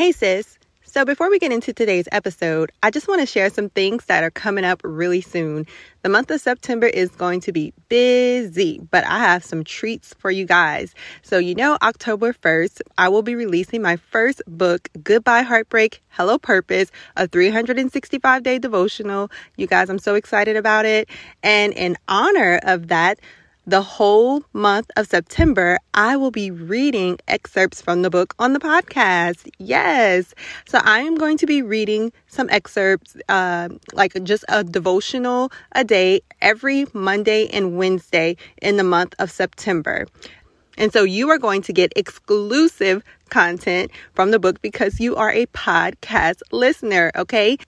Hey, sis. So, before we get into today's episode, I just want to share some things that are coming up really soon. The month of September is going to be busy, but I have some treats for you guys. So, you know, October 1st, I will be releasing my first book, Goodbye Heartbreak, Hello Purpose, a 365 day devotional. You guys, I'm so excited about it. And in honor of that, the whole month of September, I will be reading excerpts from the book on the podcast. Yes. So I am going to be reading some excerpts, uh, like just a devotional a day every Monday and Wednesday in the month of September. And so you are going to get exclusive content from the book because you are a podcast listener, okay?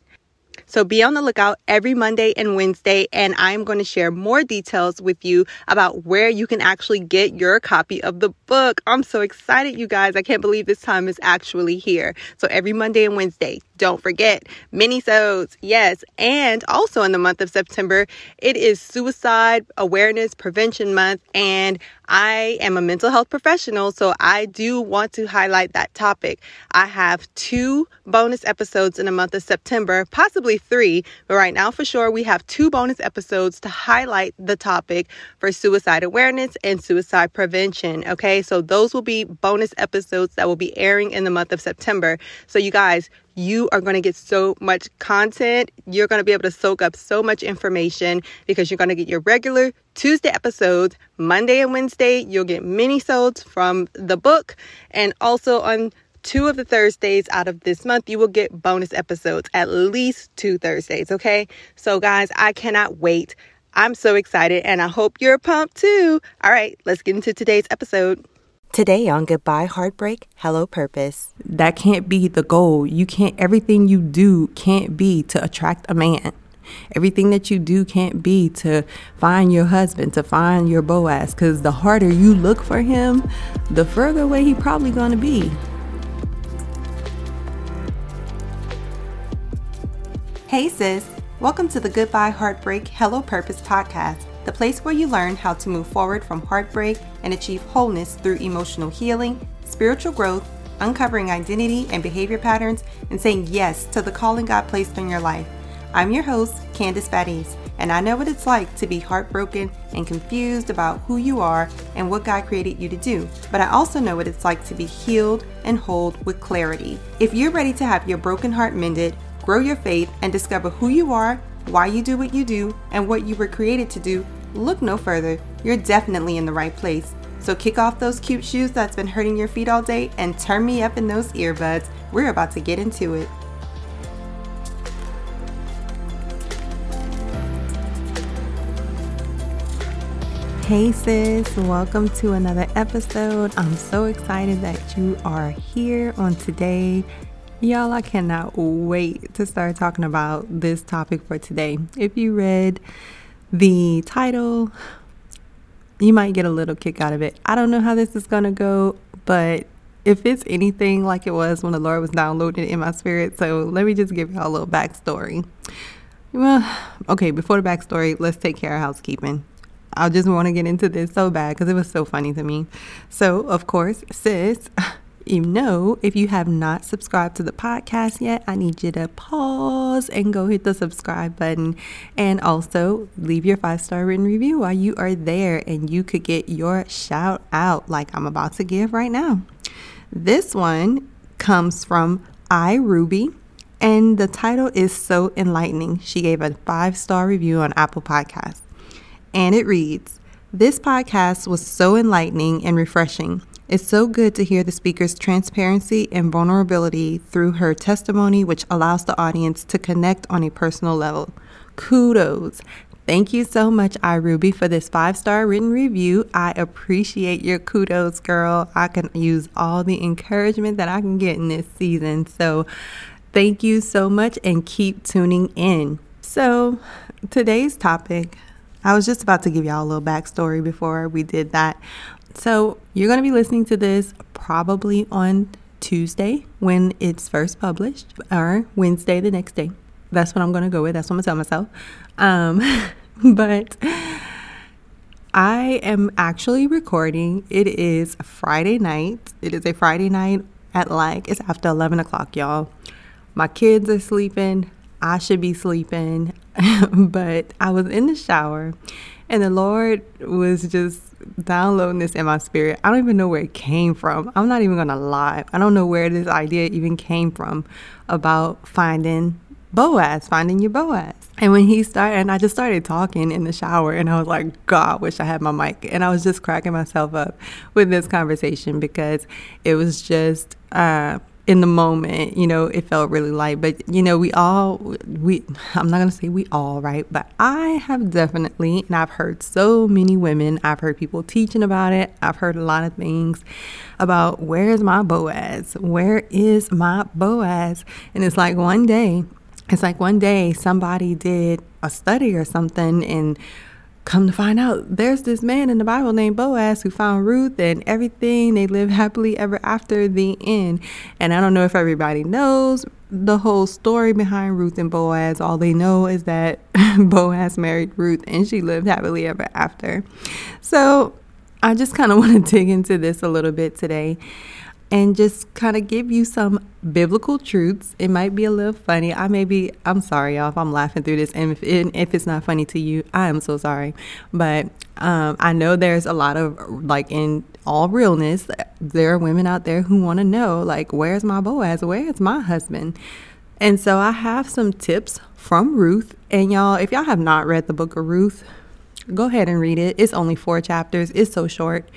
So be on the lookout every Monday and Wednesday, and I'm going to share more details with you about where you can actually get your copy of the book. I'm so excited, you guys. I can't believe this time is actually here. So every Monday and Wednesday, don't forget mini-sodes, yes. And also in the month of September, it is Suicide Awareness Prevention Month, and I am a mental health professional, so I do want to highlight that topic. I have two bonus episodes in the month of September, possibly three, but right now for sure we have two bonus episodes to highlight the topic for suicide awareness and suicide prevention. Okay, so those will be bonus episodes that will be airing in the month of September. So, you guys, you are going to get so much content. You're going to be able to soak up so much information because you're going to get your regular Tuesday episodes, Monday and Wednesday. You'll get mini-sodes from the book. And also on two of the Thursdays out of this month, you will get bonus episodes, at least two Thursdays. Okay. So, guys, I cannot wait. I'm so excited and I hope you're pumped too. All right, let's get into today's episode. Today on Goodbye Heartbreak, Hello Purpose. That can't be the goal. You can't, everything you do can't be to attract a man. Everything that you do can't be to find your husband, to find your Boaz, because the harder you look for him, the further away he probably gonna be. Hey sis, welcome to the Goodbye Heartbreak, Hello Purpose podcast the place where you learn how to move forward from heartbreak and achieve wholeness through emotional healing, spiritual growth, uncovering identity and behavior patterns, and saying yes to the calling God placed in your life. I'm your host, Candice Baddies, and I know what it's like to be heartbroken and confused about who you are and what God created you to do. But I also know what it's like to be healed and whole with clarity. If you're ready to have your broken heart mended, grow your faith, and discover who you are why you do what you do, and what you were created to do, look no further. You're definitely in the right place. So kick off those cute shoes that's been hurting your feet all day and turn me up in those earbuds. We're about to get into it. Hey sis, welcome to another episode. I'm so excited that you are here on today. Y'all, I cannot wait to start talking about this topic for today. If you read the title, you might get a little kick out of it. I don't know how this is going to go, but if it's anything like it was when the Lord was downloading it in my spirit, so let me just give y'all a little backstory. Well, okay, before the backstory, let's take care of housekeeping. I just want to get into this so bad because it was so funny to me. So, of course, sis, you know, if you have not subscribed to the podcast yet, I need you to pause and go hit the subscribe button and also leave your five star written review while you are there, and you could get your shout out like I'm about to give right now. This one comes from I Ruby, and the title is so enlightening. She gave a five star review on Apple Podcasts, and it reads, This podcast was so enlightening and refreshing. It's so good to hear the speaker's transparency and vulnerability through her testimony, which allows the audience to connect on a personal level. Kudos. Thank you so much, iRuby, for this five star written review. I appreciate your kudos, girl. I can use all the encouragement that I can get in this season. So, thank you so much and keep tuning in. So, today's topic, I was just about to give y'all a little backstory before we did that. So you're going to be listening to this probably on Tuesday when it's first published, or Wednesday the next day. That's what I'm going to go with. That's what I'm going to tell myself. Um, but I am actually recording. It is Friday night. It is a Friday night at like, it's after 11 o'clock, y'all. My kids are sleeping. I should be sleeping. but I was in the shower and the Lord was just downloading this in my spirit. I don't even know where it came from. I'm not even going to lie. I don't know where this idea even came from about finding Boaz, finding your Boaz. And when he started, and I just started talking in the shower, and I was like, God, wish I had my mic. And I was just cracking myself up with this conversation because it was just, uh, in the moment, you know, it felt really light. But you know, we all we I'm not gonna say we all, right? But I have definitely and I've heard so many women, I've heard people teaching about it, I've heard a lot of things about where's my Boaz? Where is my Boaz? And it's like one day, it's like one day somebody did a study or something and come to find out there's this man in the bible named boaz who found ruth and everything. They live happily ever after the end. And i don't know if everybody knows the whole story behind ruth and boaz. All they know is that boaz married ruth and she lived happily ever after. So i just kind of want to dig into this a little bit today and just kind of give you some biblical truths. It might be a little funny. I may be, I'm sorry, y'all, if I'm laughing through this. And if, if it's not funny to you, I am so sorry. But um, I know there's a lot of, like, in all realness, there are women out there who want to know, like, where's my Boaz? Where's my husband? And so I have some tips from Ruth. And y'all, if y'all have not read the book of Ruth, go ahead and read it. It's only four chapters, it's so short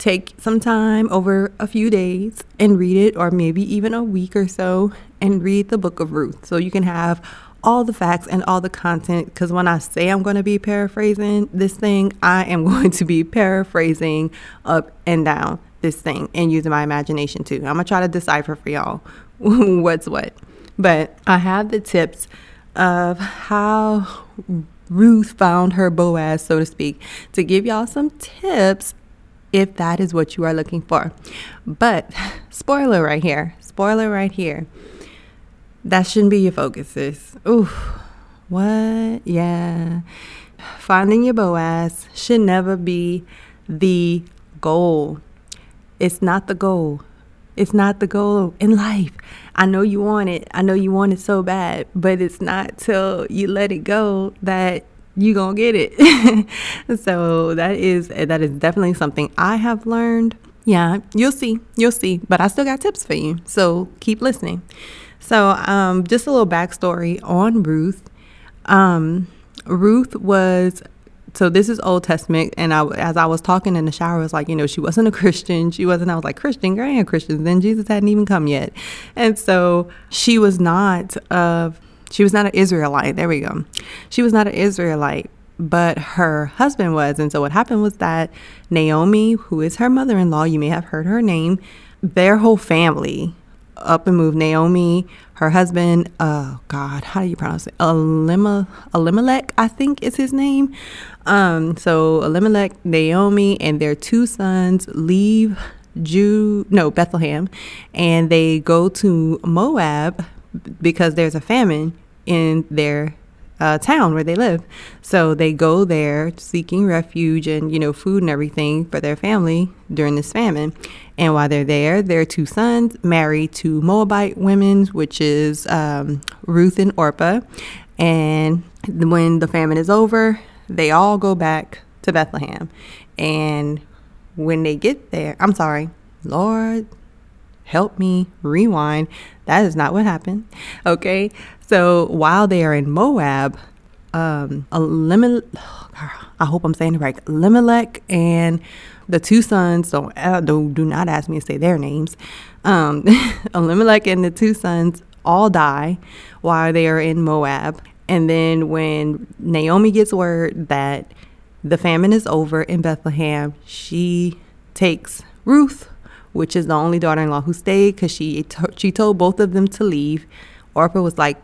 take some time over a few days and read it, or maybe even a week or so, and read the book of Ruth. So you can have all the facts and all the content. Because when I say I'm going to be paraphrasing this thing, I am going to be paraphrasing up and down this thing and using my imagination too. I'm going to try to decipher for y'all what's what. But I have the tips of how Ruth found her Boaz, so to speak, to give y'all some tips if that is what you are looking for. But spoiler right here, spoiler right here. That shouldn't be your focus, sis. Ooh, what? Yeah. Finding your Boaz should never be the goal. It's not the goal. It's not the goal in life. I know you want it. I know you want it so bad, but it's not till you let it go that you gonna get it. so that is that is definitely something I have learned. Yeah, you'll see, you'll see. But I still got tips for you, so keep listening. So, um, just a little backstory on Ruth. Um, Ruth was so this is Old Testament, and I, as I was talking in the shower, I was like, you know, she wasn't a Christian. She wasn't. I was like, Christian, grand Christian. Then Jesus hadn't even come yet, and so she was not of she was not an Israelite. There we go. She was not an Israelite, but her husband was. And so what happened was that Naomi, who is her mother in law, you may have heard her name, their whole family up and moved. Naomi, her husband, oh God, how do you pronounce it? Elima, Elimelech, I think is his name. Um, so Elimelech, Naomi, and their two sons leave Jew, no, Bethlehem, and they go to Moab because there's a famine in their uh, town where they live. So they go there seeking refuge and, you know, food and everything for their family during this famine. And while they're there, their two sons marry two Moabite women, which is um, Ruth and Orpah. And when the famine is over, they all go back to Bethlehem. And when they get there, I'm sorry, Lord, help me rewind. That is not what happened. Okay. So while they are in Moab, um, Elimelech, I hope I'm saying it right, Elimelech and the two sons, don't, uh, don't do not ask me to say their names. Um, Elimelech and the two sons all die while they are in Moab. And then when Naomi gets word that the famine is over in Bethlehem, she takes Ruth which is the only daughter-in-law who stayed because she she told both of them to leave. Orpah was like,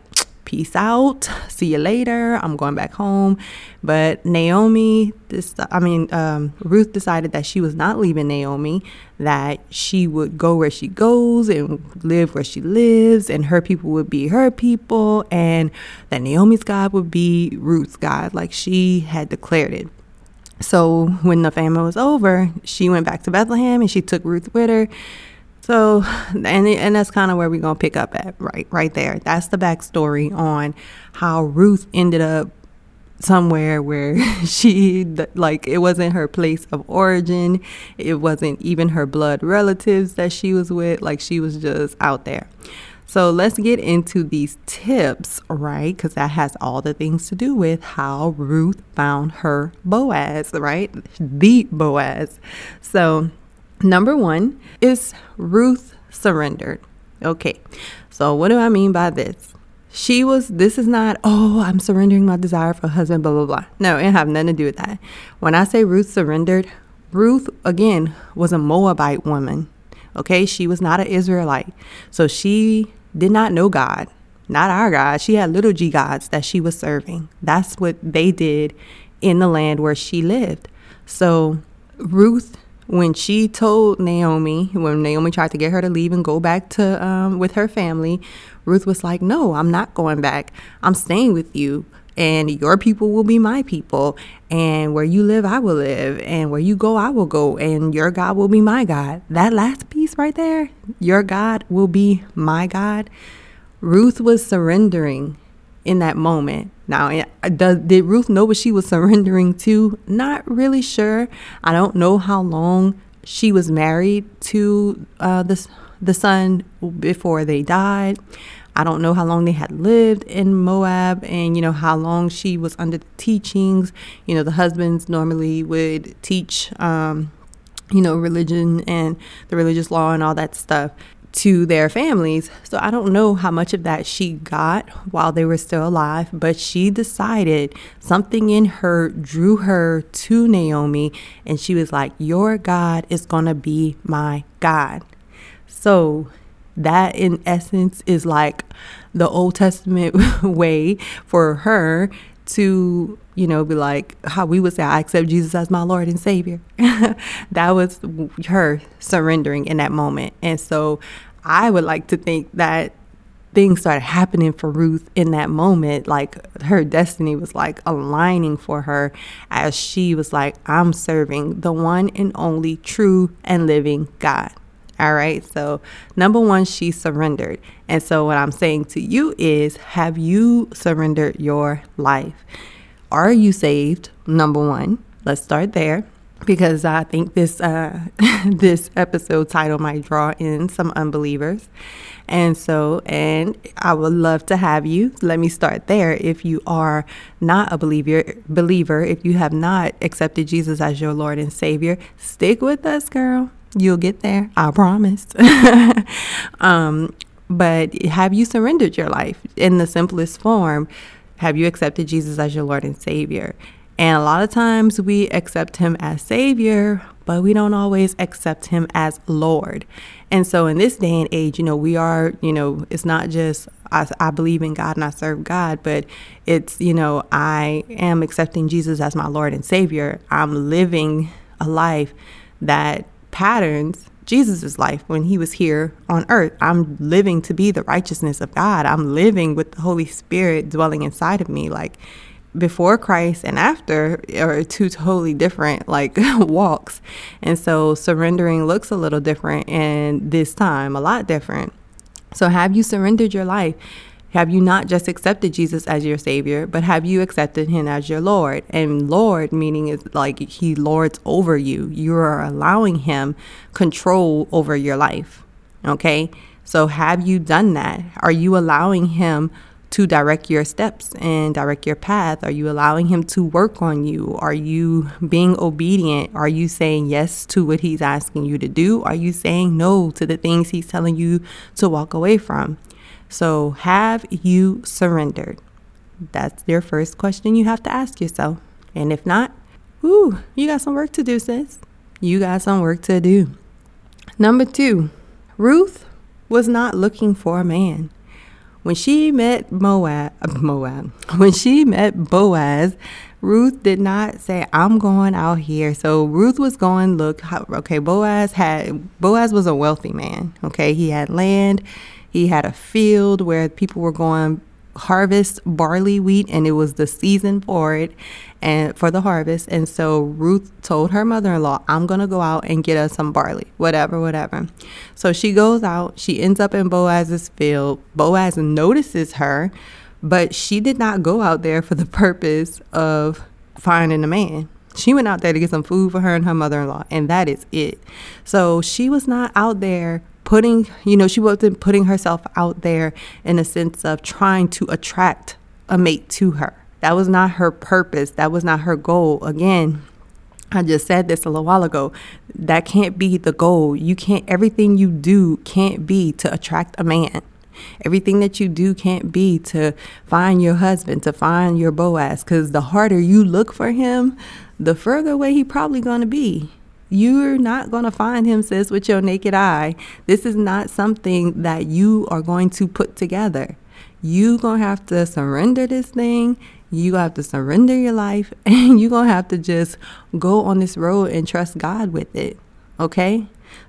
"Peace out, see you later. I'm going back home." But Naomi, this I mean um, Ruth decided that she was not leaving Naomi. That she would go where she goes and live where she lives, and her people would be her people, and that Naomi's God would be Ruth's God, like she had declared it. So when the famine was over, she went back to Bethlehem and she took Ruth with her So, and and that's kind of where we're gonna pick up at, right, right there. That's the backstory on how Ruth ended up somewhere where she like it wasn't her place of origin. It wasn't even her blood relatives that she was with. Like she was just out there. So let's get into these tips right? Because that has all the things to do with how ruth found her boaz right? The boaz. So number one is ruth surrendered okay so what do i mean by this she was, this is not, oh, I'm surrendering my desire for a husband, blah, blah, blah. No, it have nothing to do with that. When I say Ruth surrendered, Ruth, again, was a Moabite woman. Okay, she was not an Israelite. So she did not know God, not our God. She had little g gods that she was serving. That's what they did in the land where she lived. So Ruth when she told Naomi, when Naomi tried to get her to leave and go back to um, with her family, Ruth was like, "No, I'm not going back. I'm staying with you." And your people will be my people, and where you live, I will live, and where you go, I will go, and your God will be my God. That last piece right there, your God will be my God. Ruth was surrendering in that moment. Now, eh, does, did Ruth know what she was surrendering to? Not really sure. I don't know how long she was married to uh, the, the son before they died. I don't know how long they had lived in Moab and, you know, how long she was under the teachings. You know, the husbands normally would teach, um, you know, religion and the religious law and all that stuff to their families. So I don't know how much of that she got while they were still alive, but she decided something in her drew her to Naomi and she was like, Your God is going to be my God. So that in essence is like the Old Testament way for her to you know be like how we would say i accept jesus as my lord and savior that was her surrendering in that moment and so i would like to think that things started happening for ruth in that moment like her destiny was like aligning for her as she was like i'm serving the one and only true and living god all right. So, number one, she surrendered. And so, what I'm saying to you is have you surrendered your life? Are you saved? Number one. Let's start there because I think this uh, this episode title might draw in some unbelievers. And so, and I would love to have you. Let me start there. If you are not a believer, believer, if you have not accepted Jesus as your Lord and Savior, stick with us, girl. You'll get there, I promise. um, but have you surrendered your life in the simplest form? Have you accepted Jesus as your Lord and Savior? And a lot of times we accept Him as Savior, but we don't always accept Him as Lord. And so in this day and age, you know, we are, you know, it's not just I, I believe in God and I serve God, but it's, you know, I am accepting Jesus as my Lord and Savior. I'm living a life that patterns Jesus' life when he was here on earth. I'm living to be the righteousness of God. I'm living with the Holy Spirit dwelling inside of me. Like before Christ and after are two totally different like walks. And so surrendering looks a little different and this time a lot different. So have you surrendered your life? Have you not just accepted Jesus as your Savior, but have you accepted Him as your Lord? And Lord, meaning is like He lords over you. You are allowing Him control over your life. Okay? So have you done that? Are you allowing Him to direct your steps and direct your path? Are you allowing Him to work on you? Are you being obedient? Are you saying yes to what He's asking you to do? Are you saying no to the things He's telling you to walk away from? So, have you surrendered? That's your first question you have to ask yourself. And if not, whoo, you got some work to do, sis. You got some work to do. Number two, Ruth was not looking for a man. When she met Moab, Moab, when she met Boaz, Ruth did not say, I'm going out here. So Ruth was going, look, okay, Boaz had, Boaz was a wealthy man. Okay. He had land, he had a field where people were going harvest barley wheat and it was the season for it and for the harvest. And so ruth told her mother-in-law i'm going to go out and get us some barley whatever whatever. So she goes out. She ends up in boaz's field. Boaz notices her but she did not go out there for the purpose of finding a man. She went out there to get some food for her and her mother-in-law and that is it. So she was not out there putting, you know, she wasn't putting herself out there in a sense of trying to attract a mate to her. That was not her purpose. That was not her goal. Again, I just said this a little while ago. That can't be the goal. You can't, everything you do can't be to attract a man. Everything that you do can't be to find your husband, to find your Boaz, because the harder you look for him, the further away he probably going to be. You're not going to find him, sis, with your naked eye. This is not something that you are going to put together. You're going to have to surrender this thing. You have to surrender your life and you're going to have to just go on this road and trust God with it. Okay?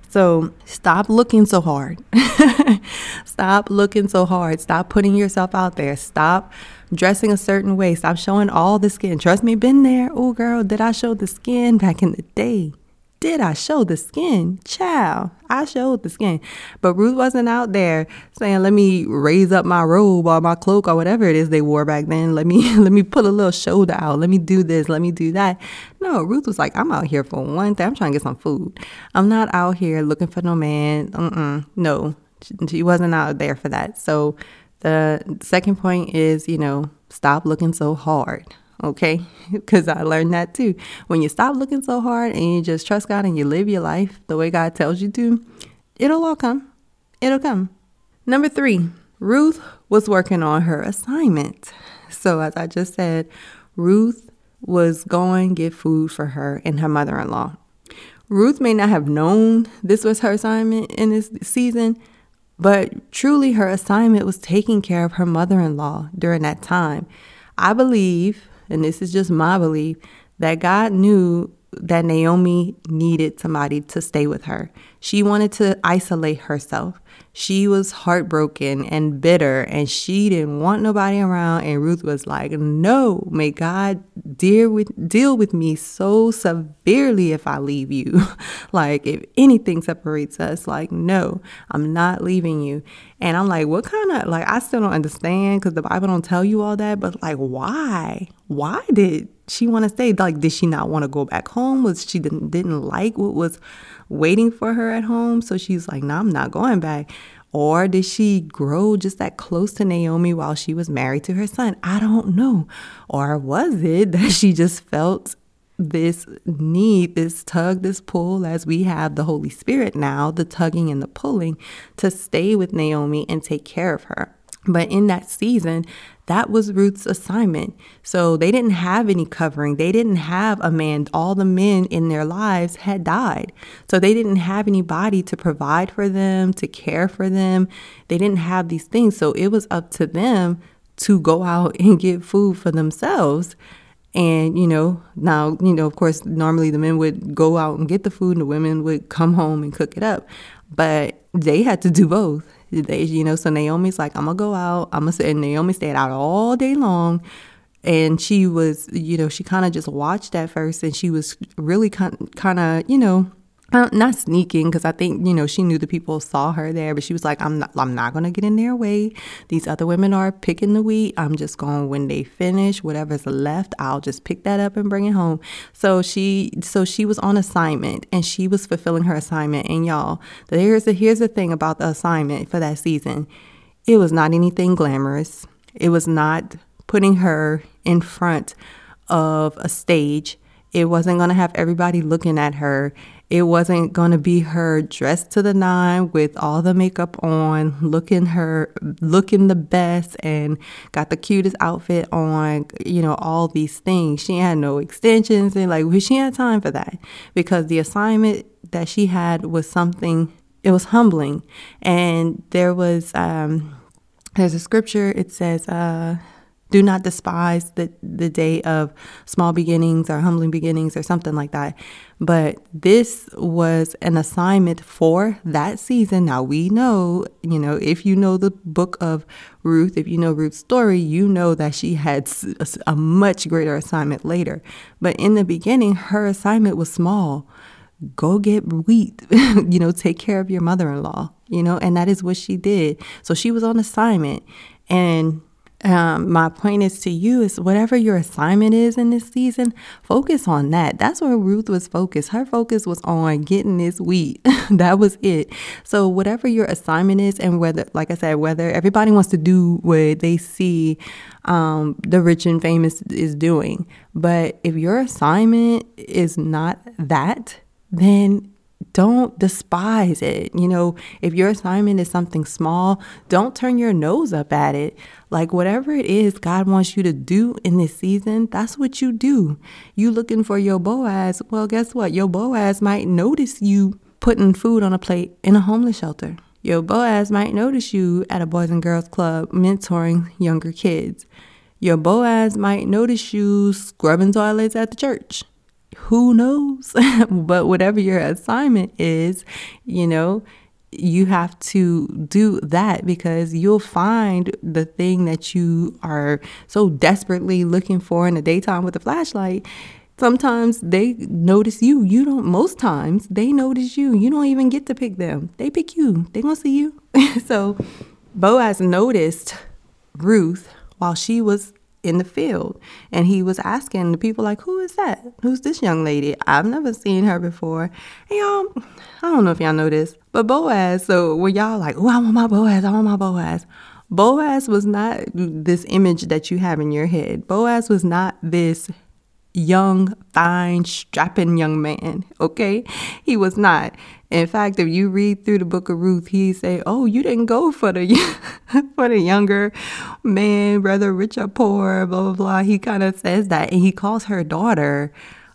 So stop looking so hard. stop looking so hard. Stop putting yourself out there. Stop dressing a certain way. Stop showing all the skin. Trust me, been there. Oh, girl, did I show the skin back in the day? Did I show the skin? Child, I showed the skin. But Ruth wasn't out there saying, let me raise up my robe or my cloak or whatever it is they wore back then. Let me let me put a little shoulder out. Let me do this. Let me do that. No, Ruth was like, I'm out here for one thing. I'm trying to get some food. I'm not out here looking for no man. Mm-mm. No, she wasn't out there for that. So the second point is, you know, stop looking so hard okay? Because I learned that too. When you stop looking so hard and you just trust God and you live your life the way God tells you to, it'll all come. It'll come. Number three, Ruth was working on her assignment. So, as I just said, Ruth was going to get food for her and her mother in law. Ruth may not have known this was her assignment in this season, but truly her assignment was taking care of her mother in law during that time. I believe and this is just my belief, that God knew that Naomi needed somebody to stay with her. She wanted to isolate herself. She was heartbroken and bitter and she didn't want nobody around and Ruth was like, "No, may God deal with deal with me so severely if I leave you. like if anything separates us, like no, I'm not leaving you." And I'm like, "What kind of like I still don't understand cuz the Bible don't tell you all that, but like why? Why did she want to stay? Like, did she not want to go back home? Was she didn't didn't like what was waiting for her at home? So she's like, no, nah, I'm not going back. Or did she grow just that close to Naomi while she was married to her son? I don't know. Or was it that she just felt this need, this tug, this pull, as we have the Holy Spirit now, the tugging and the pulling to stay with Naomi and take care of her? But in that season, that was Ruth's assignment. So they didn't have any covering. They didn't have a man. All the men in their lives had died. So they didn't have anybody to provide for them, to care for them. They didn't have these things. So it was up to them to go out and get food for themselves. And, you know, now, you know, of course, normally the men would go out and get the food and the women would come home and cook it up. But they had to do both. They, you know, so Naomi's like, I'm gonna go out. I'm gonna say, and Naomi stayed out all day long. And she was, you know, she kind of just watched at first and she was really kind of, you know, uh, not sneaking because I think you know she knew the people saw her there, but she was like, "I'm not, I'm not gonna get in their way. These other women are picking the wheat. I'm just going when they finish whatever's left. I'll just pick that up and bring it home." So she, so she was on assignment and she was fulfilling her assignment. And y'all, here's the here's the thing about the assignment for that season. It was not anything glamorous. It was not putting her in front of a stage. It wasn't gonna have everybody looking at her it wasn't going to be her dressed to the nine with all the makeup on, looking her looking the best and got the cutest outfit on, you know, all these things. She had no extensions and like she had time for that because the assignment that she had was something it was humbling. And there was um there's a scripture it says uh Do not despise the, the day of small beginnings or humbling beginnings or something like that. But this was an assignment for that season. Now we know, you know, if you know the book of Ruth, if you know Ruth's story, you know that she had a much greater assignment later. But in the beginning, her assignment was small. Go get wheat, you know, take care of your mother in law, you know, and that is what she did. So she was on assignment. And um, my point is to you is whatever your assignment is in this season, focus on that. That's where Ruth was focused. Her focus was on getting this wheat. that was it. So whatever your assignment is, and whether, like I said, whether everybody wants to do what they see um, the rich and famous is doing, but if your assignment is not that, then don't despise it. You know, if your assignment is something small, don't turn your nose up at it. Like whatever it is God wants you to do in this season, that's what you do. You looking for your Boaz, well, guess what? Your Boaz might notice you putting food on a plate in a homeless shelter. Your Boaz might notice you at a Boys and Girls Club mentoring younger kids. Your Boaz might notice you scrubbing toilets at the church who knows? but whatever your assignment is, you know, you have to do that because you'll find the thing that you are so desperately looking for in the daytime with a flashlight. Sometimes they notice you. You don't, most times they notice you. You don't even get to pick them. They pick you. They gonna see you. so Boaz noticed Ruth while she was in the field and he was asking the people like who is that? Who's this young lady? I've never seen her before. And y'all i don't know if y'all know this but boaz so when y'all like oh i want my boaz i want my boaz boaz was not this image that you have in your head. Boaz was not this young, fine, strapping young man. Okay, he was not. In fact, if you read through the book of Ruth, he say, "Oh, you didn't go for the for the younger man, whether rich or poor." Blah blah blah. He kind of says that, and he calls her daughter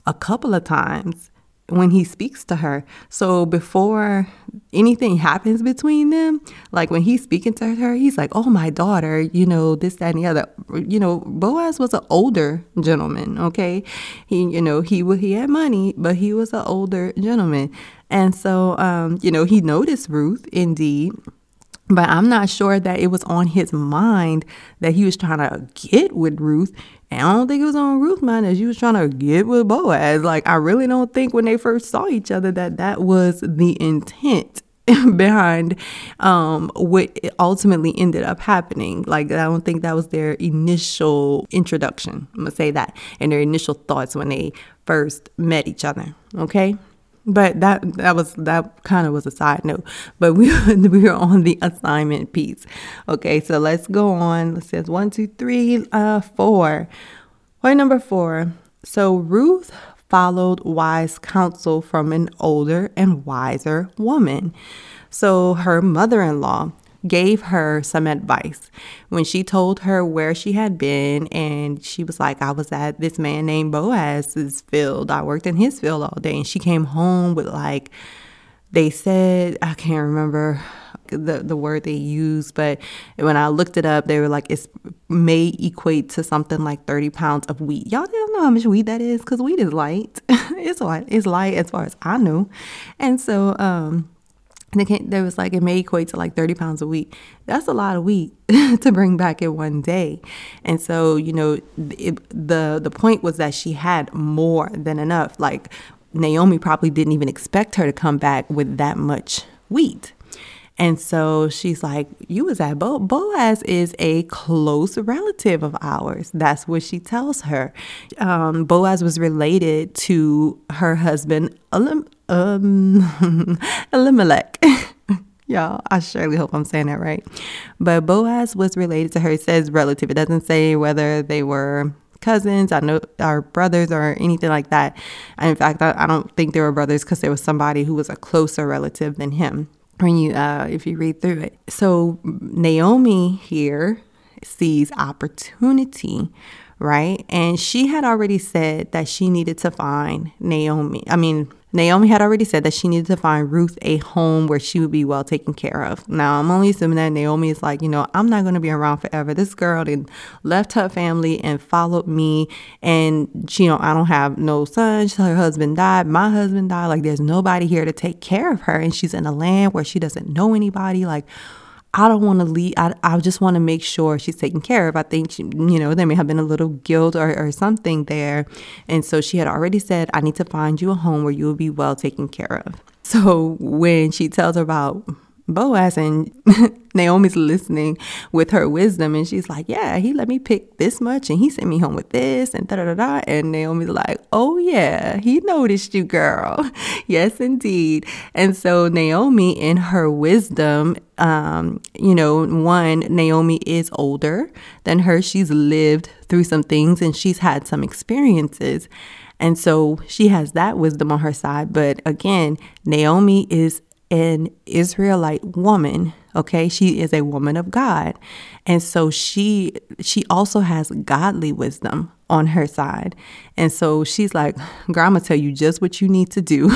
a couple of times when he speaks to her. So before anything happens between them, like when he's speaking to her, he's like, "Oh, my daughter," you know, this, that, and the other. You know, Boaz was an older gentleman. Okay, he, you know, he he had money, but he was an older gentleman, and so, um, you know, he noticed Ruth indeed. But I'm not sure that it was on his mind that he was trying to get with Ruth. And I don't think it was on Ruth's mind that she was trying to get with Boaz. Like, I really don't think when they first saw each other that that was the intent behind um, what ultimately ended up happening. Like, I don't think that was their initial introduction. I'm going to say that. And their initial thoughts when they first met each other. Okay. But that that was that kind of was a side note. But we we were on the assignment piece. Okay, so let's go on. It says one, two, three, uh, four. Point number four. So Ruth followed wise counsel from an older and wiser woman. So her mother-in-law gave her some advice when she told her where she had been. And she was like, I was at this man named Boaz's field. I worked in his field all day. And she came home with, like, they said, I can't remember the, the word they used, but when I looked it up, they were like, it may equate to something like 30 pounds of wheat. Y'all don't know how much wheat that is because wheat is light. it's light. It's light as far as I know. And so, um, came, there was like it may equate to like 30 pounds a week. That's a lot of wheat to bring back in one day. And so you know it, the the point was that she had more than enough. Like naomi probably didn't even expect her to come back with that much wheat and so she's like, You was at Bo- Boaz is a close relative of ours. That's what she tells her. Um, Boaz was related to her husband, Elim- um, Elimelech. Y'all, I surely hope I'm saying that right. But Boaz was related to her. It says relative. It doesn't say whether they were cousins, I know our brothers or anything like that. And in fact, I, I don't think they were brothers because there was somebody who was a closer relative than him. When you, uh, if you read through it, so Naomi here sees opportunity right? And she had already said that she needed to find Naomi. I mean, Naomi had already said that she needed to find Ruth a home where she would be well taken care of. Now, I'm only assuming that Naomi is like, you know, I'm not going to be around forever. This girl then left her family and followed me. And, you know, I don't have no sons. Her husband died. My husband died. Like, there's nobody here to take care of her. And she's in a land where she doesn't know anybody. Like, I don't want to leave. I, I just want to make sure she's taken care of. I think, she, you know, there may have been a little guilt or, or something there. And so she had already said, I need to find you a home where you will be well taken care of. So when she tells her about Boaz and Naomi's listening with her wisdom and she's like, Yeah, he let me pick this much and he sent me home with this and da da da da. And Naomi's like, Oh, yeah, he noticed you, girl. yes, indeed. And so Naomi, in her wisdom, um, you know, one, Naomi is older than her. She's lived through some things and she's had some experiences. And so she has that wisdom on her side. But again, Naomi is an Israelite woman, okay? She is a woman of God. And so she she also has godly wisdom on her side. And so she's like, "Girl, I'm going to tell you just what you need to do."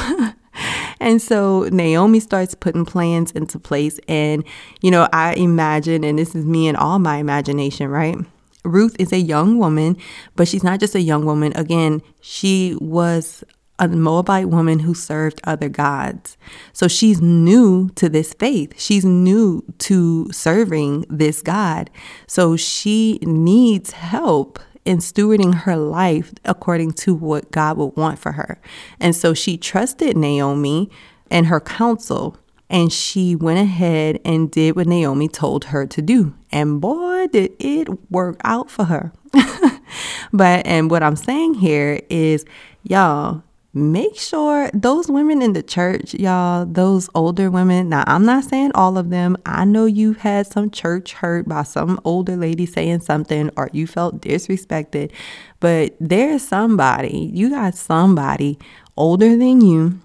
and so Naomi starts putting plans into place and you know, I imagine and this is me and all my imagination, right? Ruth is a young woman, but she's not just a young woman. Again, she was a Moabite woman who served other gods. So she's new to this faith. She's new to serving this God. So she needs help in stewarding her life according to what God would want for her. And so she trusted Naomi and her counsel. And she went ahead and did what Naomi told her to do. And boy, did it work out for her. but, and what I'm saying here is, y'all, make sure those women in the church, y'all, those older women. Now, I'm not saying all of them. I know you've had some church hurt by some older lady saying something or you felt disrespected, but there's somebody, you got somebody older than you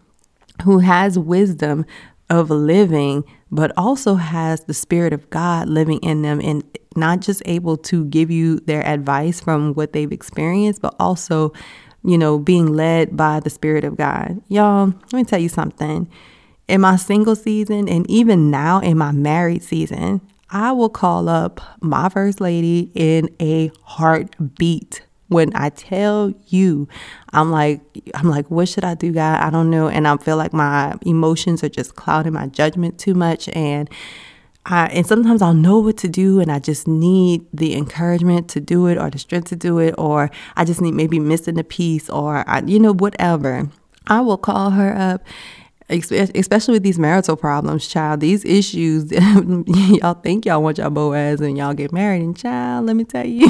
who has wisdom of living, but also has the Spirit of God living in them and not just able to give you their advice from what they've experienced, but also you know, being led by the Spirit of God. Y'all, let me tell you something. In my single season, and even now in my married season, I will call up my first lady in a heartbeat. When I tell you, I'm like, I'm like, what should I do, God? I don't know. And I feel like my emotions are just clouding my judgment too much. And I, and sometimes I'll know what to do and I just need the encouragement to do it or the strength to do it, or I just need maybe missing a piece or, I, you know, whatever. I will call her up especially with these marital problems, child, these issues, y'all think y'all want y'all Boaz and y'all get married, and child, let me tell you,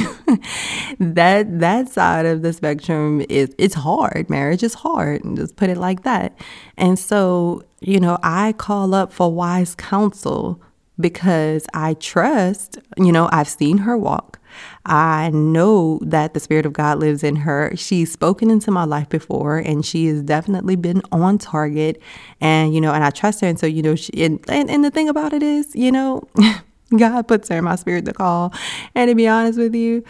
that that side of the spectrum is it's hard. Marriage is hard, and just put it like that. And so, you know, I call up for wise counsel because I trust, you know, I've seen her walk. I know that the Spirit of God lives in her. She's spoken into my life before and she has definitely been on target. And, you know, and I trust her. And so, you know, she, and, and, and the thing about it is, you know, God puts her in my spirit to call. And to be honest with you,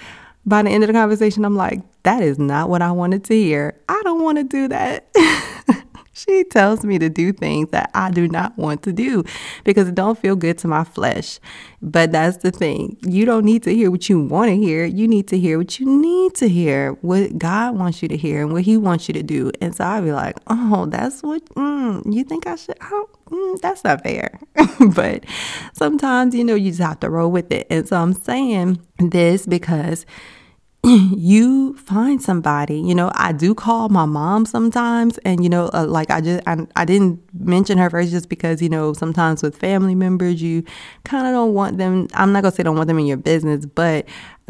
by the end of the conversation, I'm like, that is not what I wanted to hear. I don't want to do that. She tells me to do things that I do not want to do because it don't feel good to my flesh. But that's the thing. You don't need to hear what you want to hear. You need to hear what you need to hear, what God wants you to hear and what he wants you to do. And so I'd be like, oh, that's what, mm, you think I should, oh, mm, that's not fair. but sometimes, you know, you just have to roll with it. And so I'm saying this because you find somebody you know i do call my mom sometimes and you know uh, like i just I, I didn't mention her first just because you know sometimes with family members you kind of don't want them i'm not gonna say don't want them in your business but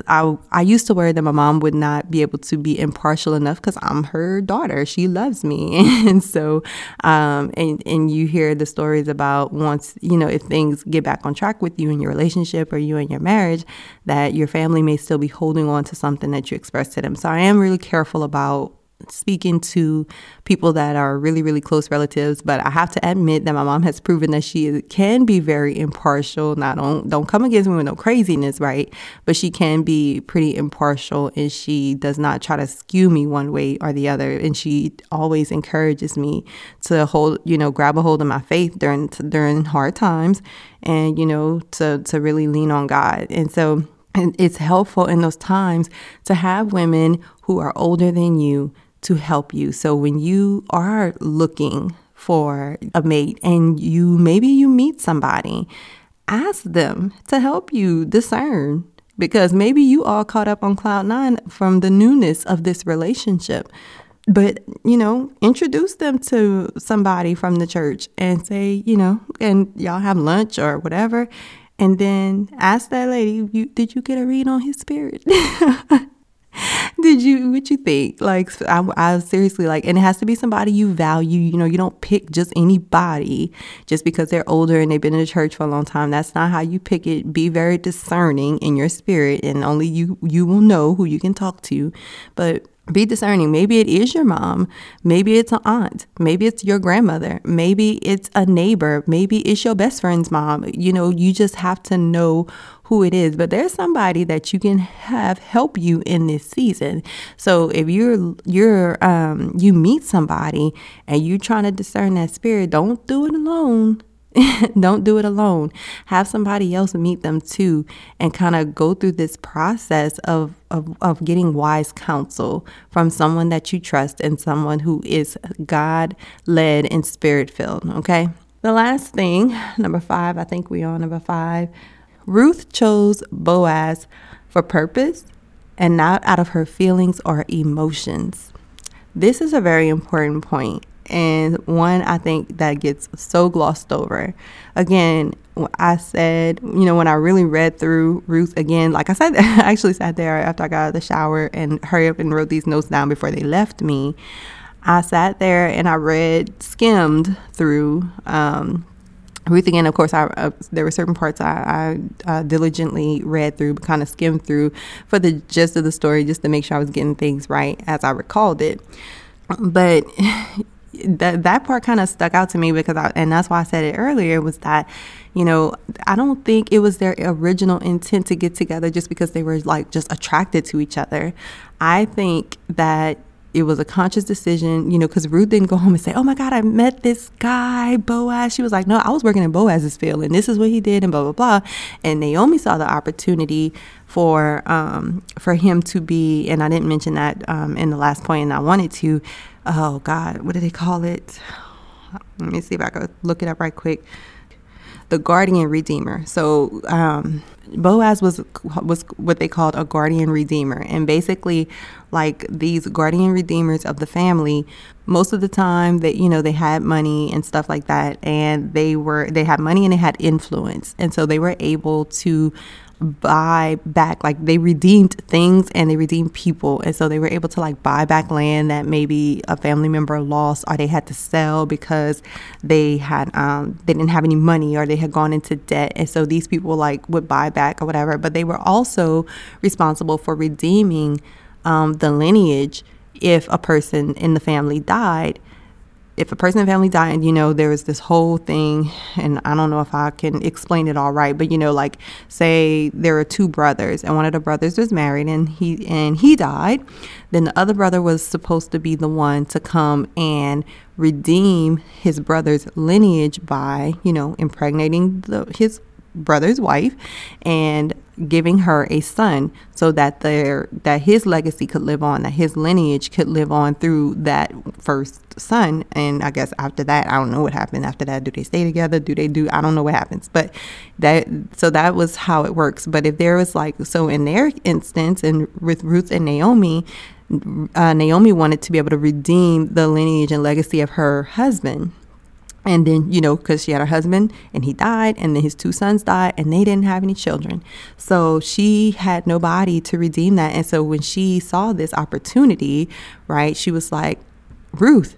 I I used to worry that my mom would not be able to be impartial enough because I'm her daughter. She loves me, and so um, and and you hear the stories about once you know if things get back on track with you in your relationship or you in your marriage, that your family may still be holding on to something that you expressed to them. So I am really careful about speaking to people that are really, really close relatives, but I have to admit that my mom has proven that she can be very impartial. Not don't don't come against me with no craziness, right? But she can be pretty impartial, and she does not try to skew me one way or the other. And she always encourages me to hold, you know, grab a hold of my faith during during hard times, and you know, to to really lean on God. And so. And it's helpful in those times to have women who are older than you to help you. So when you are looking for a mate and you maybe you meet somebody, ask them to help you discern because maybe you all caught up on cloud nine from the newness of this relationship. But, you know, introduce them to somebody from the church and say, you know, and y'all have lunch or whatever. And then ask that lady, you, did you get a read on his spirit? did you what you think like I, I seriously like and it has to be somebody you value you know you don't pick just anybody just because they're older and they've been in the church for a long time that's not how you pick it be very discerning in your spirit and only you you will know who you can talk to but be discerning. Maybe it is your mom. Maybe it's an aunt. Maybe it's your grandmother. Maybe it's a neighbor. Maybe it's your best friend's mom. You know, you just have to know who it is. But there's somebody that you can have help you in this season. So if you're you're um you meet somebody and you're trying to discern that spirit, don't do it alone. Don't do it alone. Have somebody else meet them too and kind of go through this process of, of, of getting wise counsel from someone that you trust and someone who is God led and spirit filled. Okay. The last thing, number five, I think we are number five. Ruth chose Boaz for purpose and not out of her feelings or emotions. This is a very important point and one I think that gets so glossed over. Again, I said, you know, when I really read through Ruth again, like I said, I actually sat there after I got out of the shower and hurry up and wrote these notes down before they left me. I sat there and I read, skimmed through um, Ruth again. Of course, I uh, there were certain parts I, I uh, diligently read through, kind of skimmed through for the gist of the story, just to make sure I was getting things right as I recalled it. But that that part kind of stuck out to me because I, and that's why I said it earlier was that you know I don't think it was their original intent to get together just because they were like just attracted to each other. I think that it was a conscious decision, you know, because Ruth didn't go home and say, "Oh my God, I met this guy, Boaz." She was like, "No, I was working in Boaz's field, and this is what he did, and blah blah blah." And Naomi saw the opportunity for um, for him to be, and I didn't mention that um, in the last point, and I wanted to oh God, what do they call it? Let me see if I can look it up right quick. The guardian redeemer. So um, Boaz was was what they called a guardian redeemer, and basically, like these guardian redeemers of the family, most of the time that you know they had money and stuff like that, and they were they had money and they had influence, and so they were able to buy back like they redeemed things and they redeemed people. And so they were able to like buy back land that maybe a family member lost or they had to sell because they had um they didn't have any money or they had gone into debt. And so these people like would buy back or whatever. But they were also responsible for redeeming um, the lineage if a person in the family died if a person in family died, you know, there was this whole thing, and I don't know if I can explain it all right, but you know, like say there are two brothers, and one of the brothers was married, and he and he died, then the other brother was supposed to be the one to come and redeem his brother's lineage by, you know, impregnating the, his brother's wife and giving her a son so that their that his legacy could live on that his lineage could live on through that first son. And i guess after that i don't know what happened after that. Do they stay together? Do they do i don't know what happens. But that so that was how it works. But if there was like so in their instance and with ruth and naomi uh, naomi wanted to be able to redeem the lineage and legacy of her husband and then you know because she had her husband and he died and then his two sons died and they didn't have any children. So she had nobody to redeem that. And so when she saw this opportunity right she was like ruth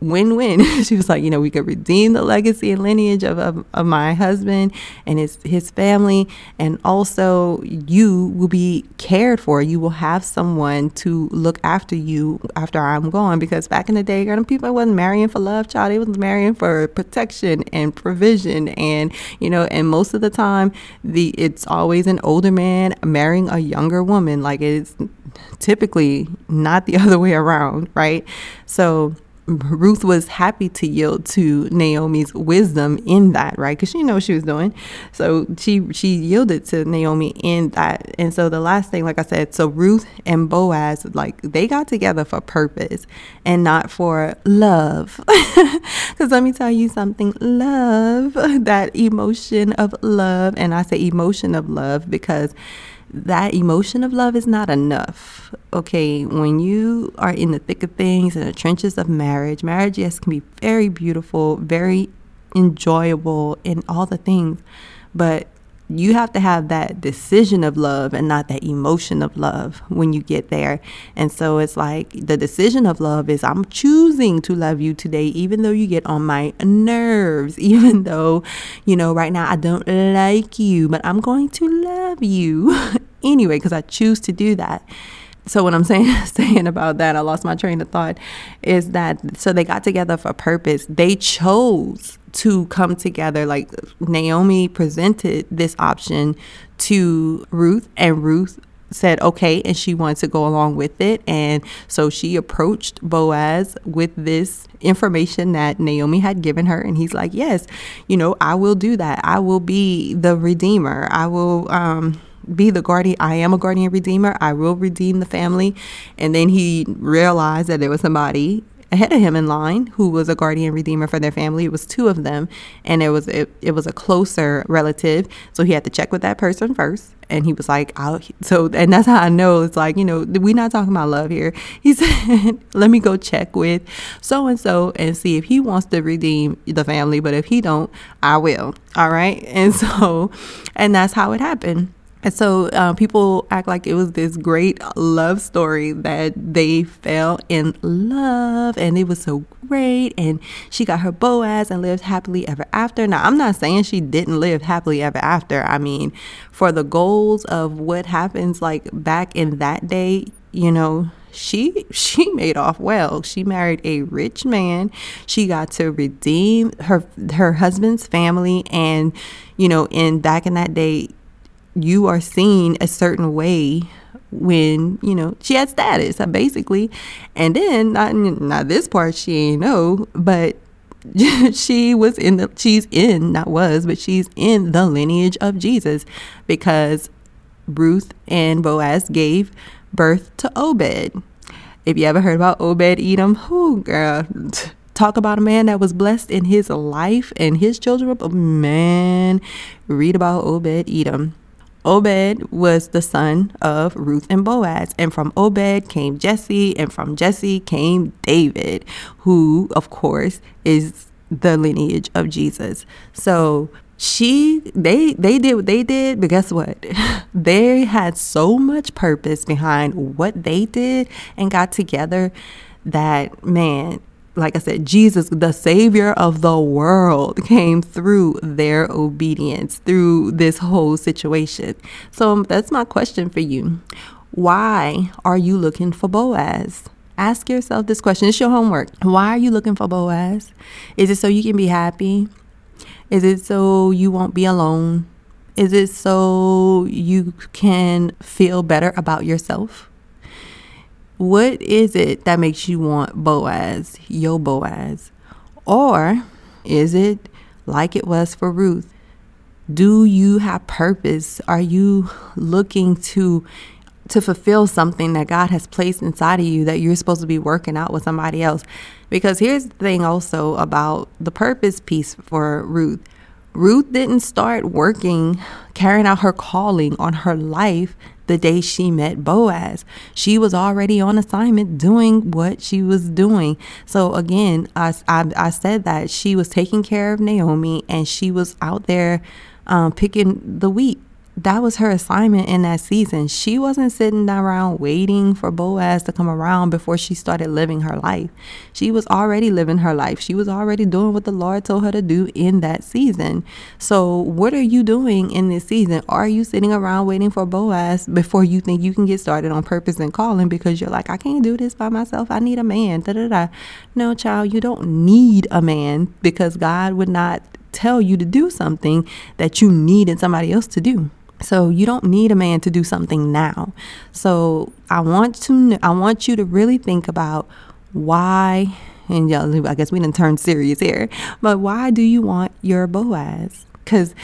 win win. she was like, you know, we could redeem the legacy and lineage of, of, of, my husband and his, his family. And also, you will be cared for. You will have someone to look after you after I'm gone. Because back in the day, girl, people wasn't marrying for love, child. They was marrying for protection and provision. And, you know, and most of the time, the it's always an older man marrying a younger woman. Like it's typically not the other way around, right? So, Ruth was happy to yield to Naomi's wisdom in that, right? Because she knew what she was doing. So she she yielded to Naomi in that. And so the last thing, like I said, so Ruth and Boaz, like they got together for purpose and not for love. Because let me tell you something, love, that emotion of love, and I say emotion of love because that emotion of love is not enough. Okay, when you are in the thick of things, in the trenches of marriage, marriage, yes, can be very beautiful, very enjoyable, in all the things, but you have to have that decision of love and not that emotion of love when you get there. And so it's like the decision of love is I'm choosing to love you today, even though you get on my nerves, even though, you know, right now I don't like you, but I'm going to love you anyway because I choose to do that so what I'm saying saying about that, I lost my train of thought, is that so they got together for purpose. They chose to come together. Like Naomi presented this option to Ruth, and Ruth said okay and she wanted to go along with it and so she approached Boaz with this information that Naomi had given her and he's like yes you know I will do that I will be the redeemer I will um be the guardian. I am a guardian redeemer. I will redeem the family. And then he realized that there was somebody ahead of him in line who was a guardian redeemer for their family. It was two of them, and it was it, it was a closer relative. So he had to check with that person first. And he was like, "I'll." So and that's how I know it's like you know we're not talking about love here. He said, "Let me go check with so and so and see if he wants to redeem the family. But if he don't, I will. All right." And so, and that's how it happened. And so uh, people act like it was this great love story that they fell in love and it was so great. And she got her Boaz and lived happily ever after. Now, I'm not saying she didn't live happily ever after. I mean, for the goals of what happens like back in that day, you know, she she made off well. She married a rich man. She got to redeem her her husband's family and you know, in back in that day you are seen a certain way when you know she had status uh, basically. And then not not this part she ain't know but she was in the she's in not was but she's in the lineage of jesus because ruth and boaz gave birth to obed. If you ever heard about obed edom who girl talk about a man that was blessed in his life and his children man read about obed edom Obed was the son of Ruth and Boaz, and from Obed came Jesse, and from Jesse came David, who, of course, is the lineage of Jesus. So she they they did what they did but guess what they had so much purpose behind what they did and got together that man like I said, Jesus, the Savior of the world, came through their obedience, through this whole situation. So that's my question for you. Why are you looking for Boaz? Ask yourself this question. It's your homework. Why are you looking for Boaz? Is it so you can be happy? Is it so you won't be alone? Is it so you can feel better about yourself? What is it that makes you want Boaz, your Boaz? Or is it like it was for Ruth? Do you have purpose? Are you looking to to fulfill something that God has placed inside of you that you're supposed to be working out with somebody else? Because here's the thing also about the purpose piece for Ruth. Ruth didn't start working, carrying out her calling on her life the day she met Boaz. She was already on assignment doing what she was doing. So, again, I, I, I said that she was taking care of Naomi and she was out there um, picking the wheat that was her assignment in that season. She wasn't sitting around waiting for Boaz to come around before she started living her life. She was already living her life. She was already doing what the Lord told her to do in that season. So, what are you doing in this season? Are you sitting around waiting for Boaz before you think you can get started on purpose and calling because you're like, I can't do this by myself. I need a man. Da da da. No, child, you don't need a man because God would not tell you to do something that you needed somebody else to do. So you don't need a man to do something now. So I want to I want you to really think about why and yeah, I guess we didn't turn serious here. But why do you want your Boaz? Because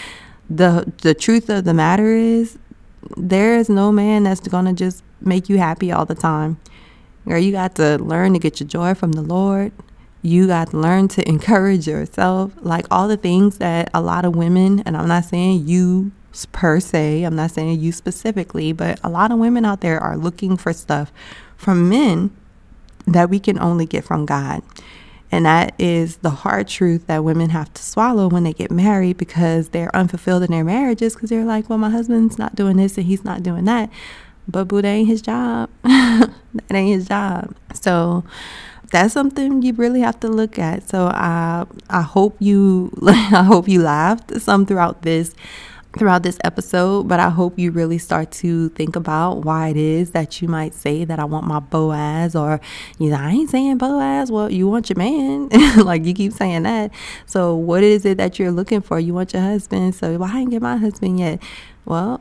the the truth of the matter is there is no man that's gonna just make you happy all the time. Girl, you got to learn to get your joy from the Lord. You got to learn to encourage yourself. Like all the things that a lot of women, and I'm not saying you per se. I'm not saying you specifically, but a lot of women out there are looking for stuff from men that we can only get from God. And that is the hard truth that women have to swallow when they get married because they're unfulfilled in their marriages because they're like, well, my husband's not doing this and he's not doing that. But boo, that ain't his job. that ain't his job. So that's something you really have to look at. So I I hope you I hope you laughed some throughout this throughout this episode, but I hope you really start to think about why it is that you might say that I want my Boaz or you know, I ain't saying Boaz, well, you want your man. like you keep saying that. So what is it that you're looking for? You want your husband. So why well, I ain't get my husband yet? Well,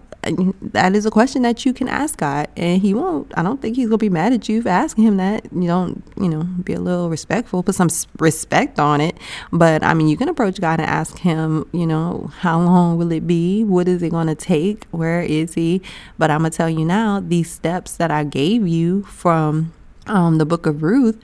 that is a question that you can ask God, and He won't. I don't think He's gonna be mad at you for asking Him that. You don't, you know, be a little respectful, put some respect on it. But I mean, you can approach God and ask Him, you know, how long will it be? What is it gonna take? Where is He? But I'm gonna tell you now, these steps that I gave you from um, the Book of Ruth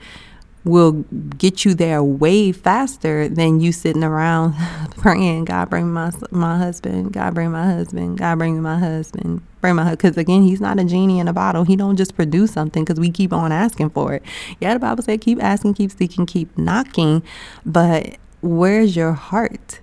will get you there way faster than you sitting around praying, God bring my my husband, God bring my husband, God bring my husband, bring my because again he's not a genie in a bottle. He don't just produce something because we keep on asking for it. Yeah, the Bible said keep asking, keep seeking, keep knocking, but where's your heart?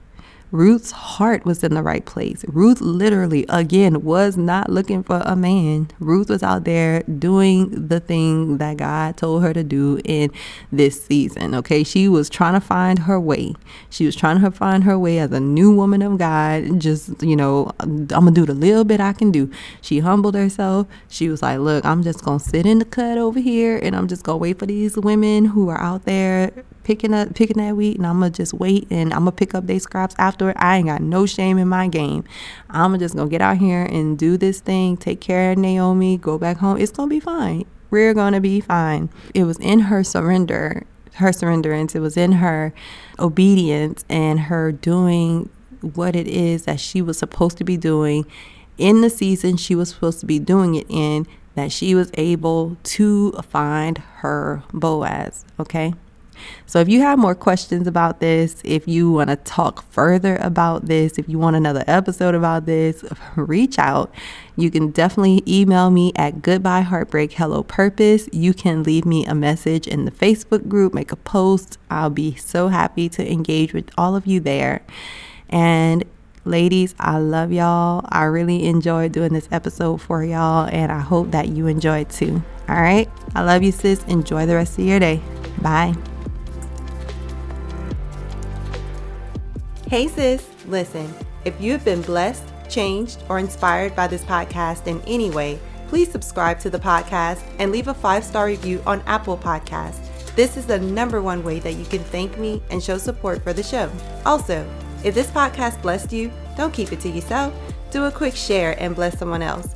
Ruth's heart was in the right place. Ruth literally, again, was not looking for a man. Ruth was out there doing the thing that God told her to do in this season. Okay. She was trying to find her way. She was trying to find her way as a new woman of God. Just, you know, I'm going to do the little bit I can do. She humbled herself. She was like, look, I'm just going to sit in the cut over here and I'm just going to wait for these women who are out there picking up picking that wheat and I'm gonna just wait and I'm gonna pick up they scraps after I ain't got no shame in my game. I'ma just gonna get out here and do this thing, take care of Naomi, go back home. It's gonna be fine. We're gonna be fine. It was in her surrender, her surrenderance, it was in her obedience and her doing what it is that she was supposed to be doing in the season she was supposed to be doing it in that she was able to find her Boaz, okay? So if you have more questions about this, if you want to talk further about this, if you want another episode about this, reach out. You can definitely email me at goodbye heartbreak hello purpose. You can leave me a message in the Facebook group, make a post. I'll be so happy to engage with all of you there. And Ladies, I love y'all. I really enjoyed doing this episode for y'all, and I hope that you enjoyed too. All right. I love you, sis. Enjoy the rest of your day. Bye. Hey, sis, listen, if you have been blessed, changed, or inspired by this podcast in any way, please subscribe to the podcast and leave a five star review on Apple Podcasts. This is the number one way that you can thank me and show support for the show. Also, if this podcast blessed you, don't keep it to yourself. Do a quick share and bless someone else.